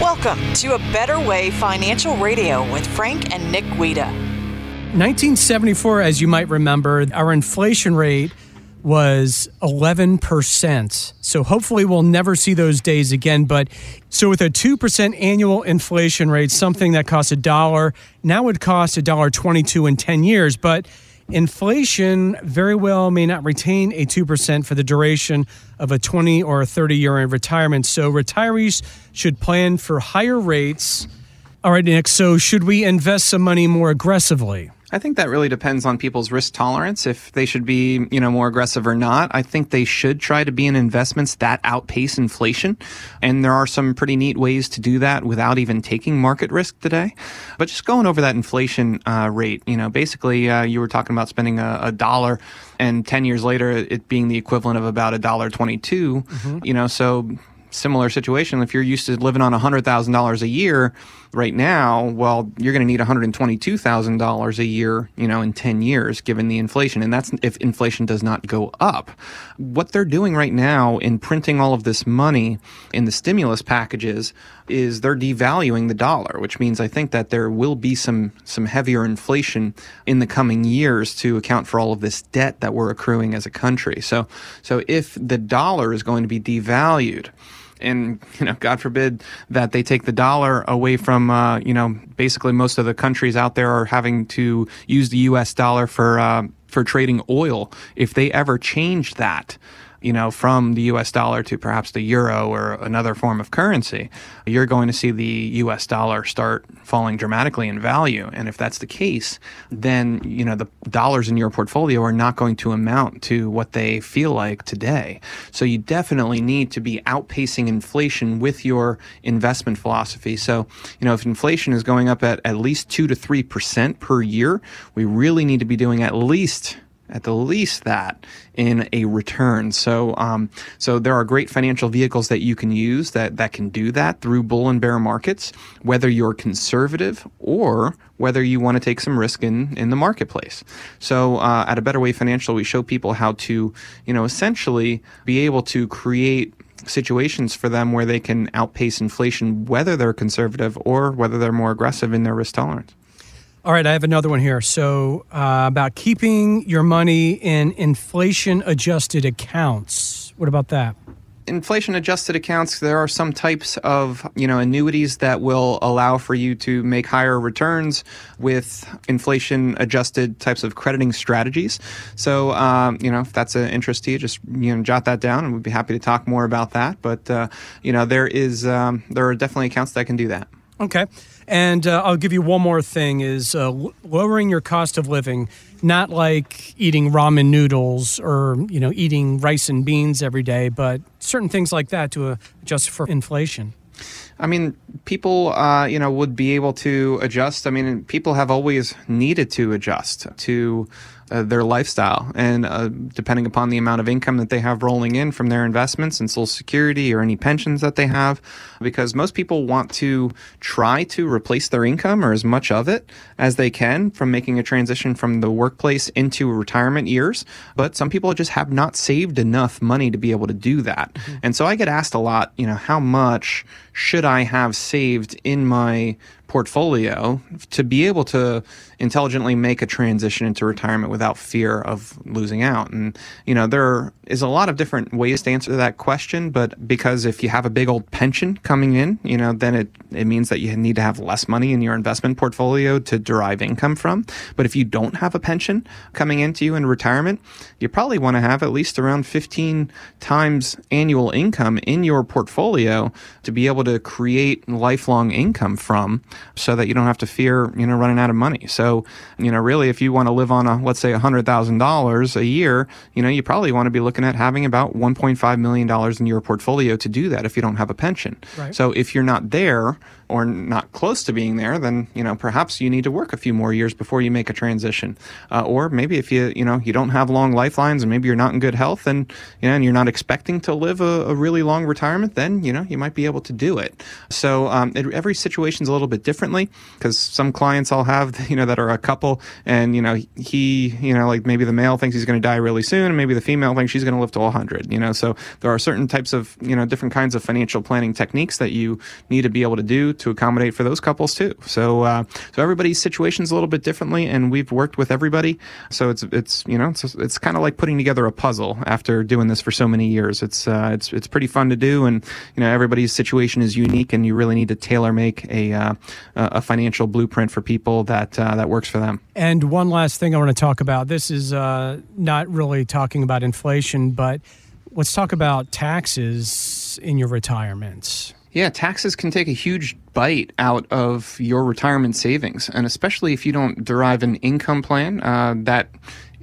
Welcome to A Better Way Financial Radio with Frank and Nick Guida. 1974, as you might remember, our inflation rate was 11%. So hopefully we'll never see those days again. But so with a 2% annual inflation rate, something that costs a dollar now would cost a dollar 22 in 10 years. But inflation very well may not retain a 2% for the duration of a 20 or a 30 year retirement. So retirees should plan for higher rates. All right, Nick. So should we invest some money more aggressively? I think that really depends on people's risk tolerance if they should be, you know, more aggressive or not. I think they should try to be in investments that outpace inflation. And there are some pretty neat ways to do that without even taking market risk today. But just going over that inflation uh, rate, you know, basically uh, you were talking about spending a, a, dollar and 10 years later it being the equivalent of about a dollar 22, mm-hmm. you know, so similar situation. If you're used to living on $100,000 a year right now, well, you're going to need $122,000 a year, you know, in 10 years given the inflation. And that's if inflation does not go up. What they're doing right now in printing all of this money in the stimulus packages is they're devaluing the dollar, which means I think that there will be some some heavier inflation in the coming years to account for all of this debt that we're accruing as a country. So so if the dollar is going to be devalued, and you know god forbid that they take the dollar away from uh, you know basically most of the countries out there are having to use the us dollar for uh, for trading oil. If they ever change that you know, from the US dollar to perhaps the euro or another form of currency, you're going to see the US dollar start falling dramatically in value. And if that's the case, then, you know, the dollars in your portfolio are not going to amount to what they feel like today. So you definitely need to be outpacing inflation with your investment philosophy. So, you know, if inflation is going up at at least 2 to 3% per year, we really need to be doing at least at the least that in a return. So, um, so there are great financial vehicles that you can use that that can do that through bull and bear markets, whether you're conservative or whether you want to take some risk in in the marketplace. So, uh, at a Better Way Financial, we show people how to, you know, essentially be able to create situations for them where they can outpace inflation, whether they're conservative or whether they're more aggressive in their risk tolerance. All right, I have another one here. So, uh, about keeping your money in inflation adjusted accounts. What about that? inflation adjusted accounts there are some types of you know annuities that will allow for you to make higher returns with inflation adjusted types of crediting strategies so um, you know if that's an interest to you just you know jot that down and we'd be happy to talk more about that but uh, you know there is um, there are definitely accounts that can do that Okay. And uh, I'll give you one more thing is uh, lowering your cost of living, not like eating ramen noodles or, you know, eating rice and beans every day, but certain things like that to uh, adjust for inflation. I mean, people, uh, you know, would be able to adjust. I mean, people have always needed to adjust to uh, their lifestyle. And uh, depending upon the amount of income that they have rolling in from their investments and Social Security or any pensions that they have, because most people want to try to replace their income or as much of it as they can from making a transition from the workplace into retirement years. But some people just have not saved enough money to be able to do that. Mm-hmm. And so I get asked a lot, you know, how much should I have saved in my portfolio to be able to intelligently make a transition into retirement without fear of losing out. And, you know, there is a lot of different ways to answer that question, but because if you have a big old pension coming in, you know, then it, it means that you need to have less money in your investment portfolio to derive income from. But if you don't have a pension coming into you in retirement, you probably want to have at least around 15 times annual income in your portfolio to be able to create lifelong income from so that you don't have to fear, you know, running out of money. So, you know, really, if you want to live on a, let's say, $100,000 a year, you know, you probably want to be looking at having about $1.5 million in your portfolio to do that if you don't have a pension. Right. So if you're not there, or not close to being there, then you know perhaps you need to work a few more years before you make a transition. Uh, or maybe if you you know you don't have long lifelines and maybe you're not in good health and you know and you're not expecting to live a, a really long retirement, then you know you might be able to do it. So um, it, every situation's a little bit differently because some clients I'll have you know that are a couple and you know he you know, like maybe the male thinks he's going to die really soon, and maybe the female thinks she's going to live to 100. You know, so there are certain types of you know different kinds of financial planning techniques that you need to be able to do to accommodate for those couples too. So uh, so everybody's situation is a little bit differently, and we've worked with everybody. So it's it's you know it's it's kind of like putting together a puzzle after doing this for so many years. It's uh, it's it's pretty fun to do, and you know everybody's situation is unique, and you really need to tailor make a uh, a financial blueprint for people that uh, that works for them. And one last thing I want to talk about. This is uh, not really talking about inflation, but let's talk about taxes in your retirement. Yeah, taxes can take a huge bite out of your retirement savings, and especially if you don't derive an income plan uh, that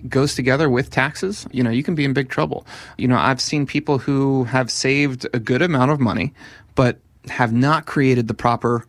goes together with taxes, you know, you can be in big trouble. You know, I've seen people who have saved a good amount of money, but have not created the proper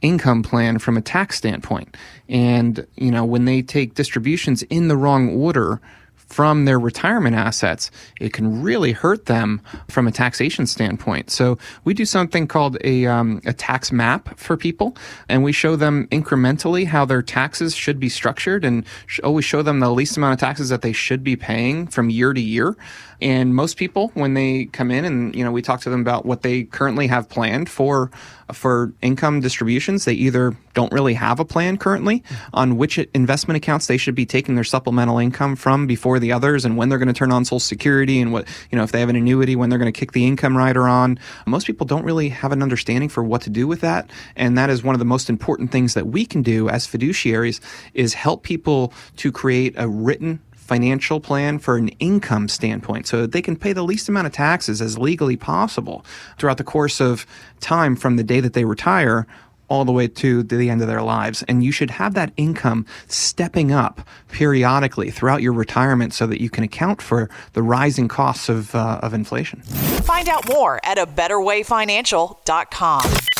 income plan from a tax standpoint. And, you know, when they take distributions in the wrong order, from their retirement assets, it can really hurt them from a taxation standpoint. So we do something called a, um, a tax map for people, and we show them incrementally how their taxes should be structured and sh- always show them the least amount of taxes that they should be paying from year to year. And most people, when they come in and, you know, we talk to them about what they currently have planned for, for income distributions, they either don't really have a plan currently on which investment accounts they should be taking their supplemental income from before the others and when they're going to turn on social security and what, you know, if they have an annuity, when they're going to kick the income rider on. Most people don't really have an understanding for what to do with that. And that is one of the most important things that we can do as fiduciaries is help people to create a written financial plan for an income standpoint so that they can pay the least amount of taxes as legally possible throughout the course of time from the day that they retire all the way to the end of their lives. And you should have that income stepping up periodically throughout your retirement so that you can account for the rising costs of, uh, of inflation. Find out more at a betterwayfinancial.com.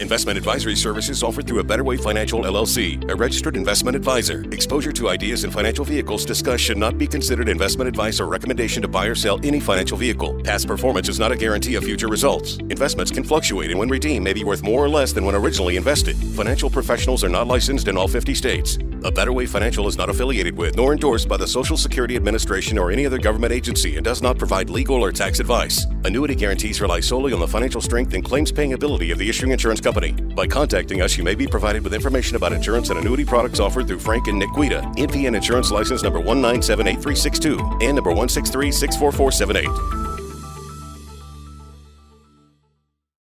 Investment advisory services offered through a Better Way Financial LLC, a registered investment advisor. Exposure to ideas and financial vehicles discussed should not be considered investment advice or recommendation to buy or sell any financial vehicle. Past performance is not a guarantee of future results. Investments can fluctuate and when redeemed may be worth more or less than when originally invested. Financial professionals are not licensed in all 50 states. A Better Way Financial is not affiliated with nor endorsed by the Social Security Administration or any other government agency and does not provide legal or tax advice. Annuity guarantees rely solely on the financial strength and claims paying ability of the issuing insurance company. By contacting us, you may be provided with information about insurance and annuity products offered through Frank and Nick Guida, NPN Insurance License number 1978362 and number 163 64478.